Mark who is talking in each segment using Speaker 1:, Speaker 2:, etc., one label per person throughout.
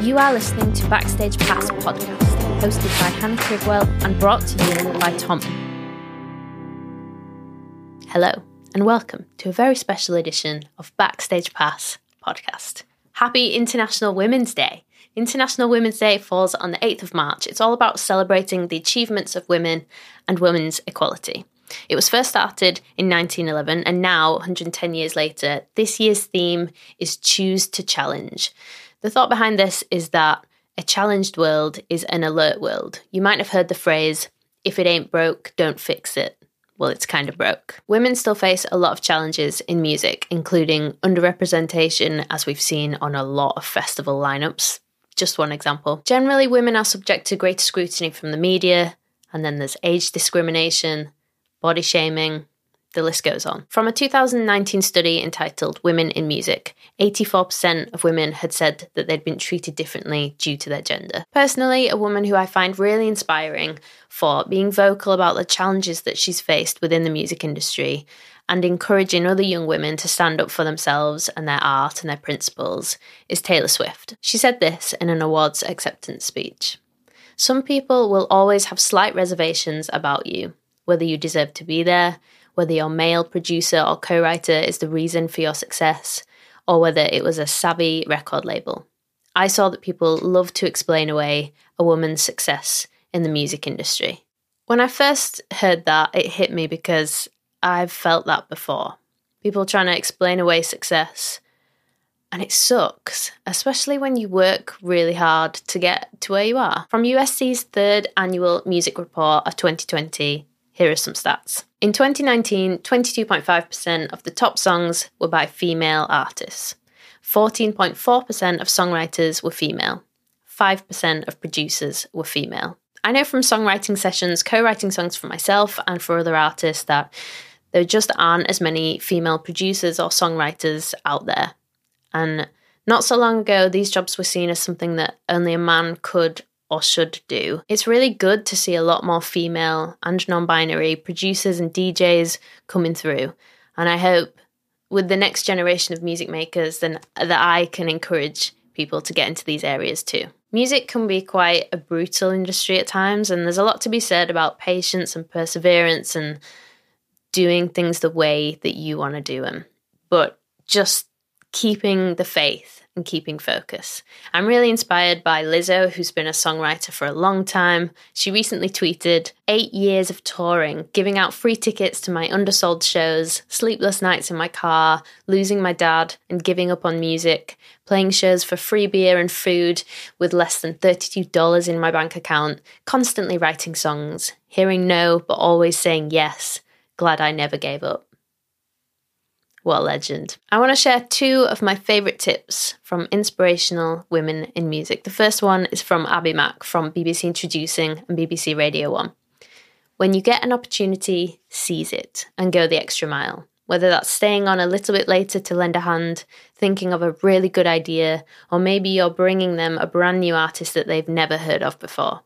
Speaker 1: You are listening to Backstage Pass podcast, hosted by Hannah Trigwell and brought to you by Tom. Hello, and welcome to a very special edition of Backstage Pass podcast. Happy International Women's Day! International Women's Day falls on the 8th of March. It's all about celebrating the achievements of women and women's equality. It was first started in 1911, and now, 110 years later, this year's theme is Choose to Challenge. The thought behind this is that a challenged world is an alert world. You might have heard the phrase, if it ain't broke, don't fix it. Well, it's kind of broke. Women still face a lot of challenges in music, including underrepresentation, as we've seen on a lot of festival lineups. Just one example. Generally, women are subject to greater scrutiny from the media, and then there's age discrimination, body shaming, the list goes on. From a 2019 study entitled Women in Music, 84% of women had said that they'd been treated differently due to their gender. Personally, a woman who I find really inspiring for being vocal about the challenges that she's faced within the music industry and encouraging other young women to stand up for themselves and their art and their principles is Taylor Swift. She said this in an awards acceptance speech. Some people will always have slight reservations about you, whether you deserve to be there, whether your male producer or co writer is the reason for your success, or whether it was a savvy record label. I saw that people love to explain away a woman's success in the music industry. When I first heard that, it hit me because I've felt that before. People trying to explain away success. And it sucks, especially when you work really hard to get to where you are. From USC's third annual music report of 2020, here are some stats. In 2019, 22.5% of the top songs were by female artists. 14.4% of songwriters were female. 5% of producers were female. I know from songwriting sessions, co writing songs for myself and for other artists, that there just aren't as many female producers or songwriters out there. And not so long ago, these jobs were seen as something that only a man could or should do. It's really good to see a lot more female and non binary producers and DJs coming through. And I hope with the next generation of music makers, then that I can encourage people to get into these areas too. Music can be quite a brutal industry at times, and there's a lot to be said about patience and perseverance and doing things the way that you want to do them. But just keeping the faith and keeping focus. I'm really inspired by Lizzo, who's been a songwriter for a long time. She recently tweeted, Eight years of touring, giving out free tickets to my undersold shows, sleepless nights in my car, losing my dad, and giving up on music, playing shows for free beer and food with less than $32 in my bank account, constantly writing songs, hearing no but always saying yes. Glad I never gave up. What a legend. I want to share two of my favourite tips from inspirational women in music. The first one is from Abby Mack from BBC Introducing and BBC Radio 1. When you get an opportunity, seize it and go the extra mile. Whether that's staying on a little bit later to lend a hand, thinking of a really good idea, or maybe you're bringing them a brand new artist that they've never heard of before.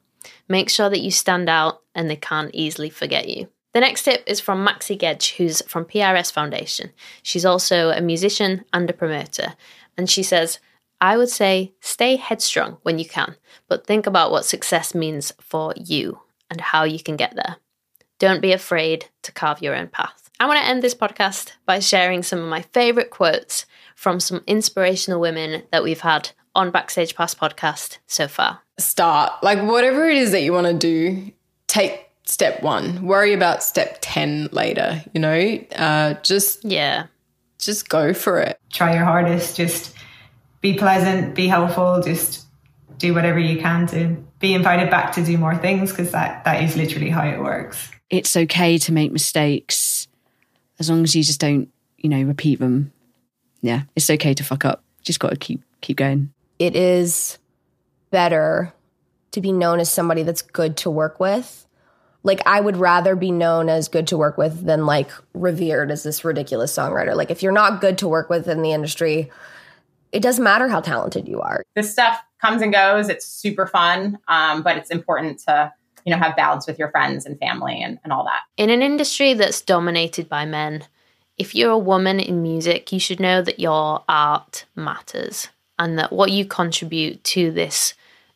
Speaker 1: Make sure that you stand out and they can't easily forget you. The next tip is from Maxie Gedge, who's from PRS Foundation. She's also a musician and a promoter. And she says, I would say stay headstrong when you can, but think about what success means for you and how you can get there. Don't be afraid to carve your own path. I want to end this podcast by sharing some of my favourite quotes from some inspirational women that we've had on Backstage Pass podcast so far.
Speaker 2: Start. Like, whatever it is that you want to do, take step one. Worry about step 10 later, you know? Uh, just,
Speaker 1: yeah,
Speaker 2: just go for it.
Speaker 3: Try your hardest. Just be pleasant, be helpful, just do whatever you can to be invited back to do more things because that, that is literally how it works.
Speaker 4: It's okay to make mistakes as long as you just don't, you know, repeat them. Yeah, it's okay to fuck up. Just got to keep keep going.
Speaker 5: It is better to be known as somebody that's good to work with like I would rather be known as good to work with than like revered as this ridiculous songwriter. Like if you're not good to work with in the industry, it doesn't matter how talented you are.
Speaker 6: This stuff comes and goes. It's super fun, um, but it's important to you know have balance with your friends and family and, and all that.
Speaker 1: In an industry that's dominated by men, if you're a woman in music, you should know that your art matters. and that what you contribute to this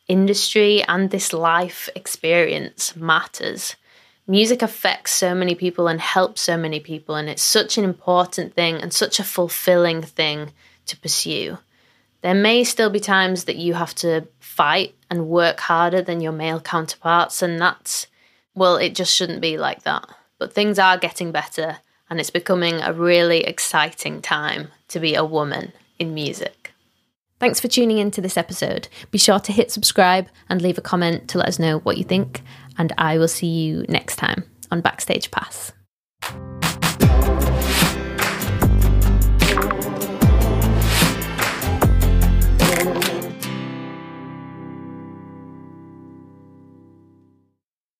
Speaker 1: industry and this life experience matters. Music affects so many people and helps so many people, and it's such an important thing and such a fulfilling thing to pursue. There may still be times that you have to fight and work harder than your male counterparts, and that's, well, it just shouldn't be like that. But things are getting better, and it's becoming a really exciting time to be a woman in music. Thanks for tuning in to this episode. Be sure to hit subscribe and leave a comment to let us know what you think, and I will see you next time on Backstage Pass.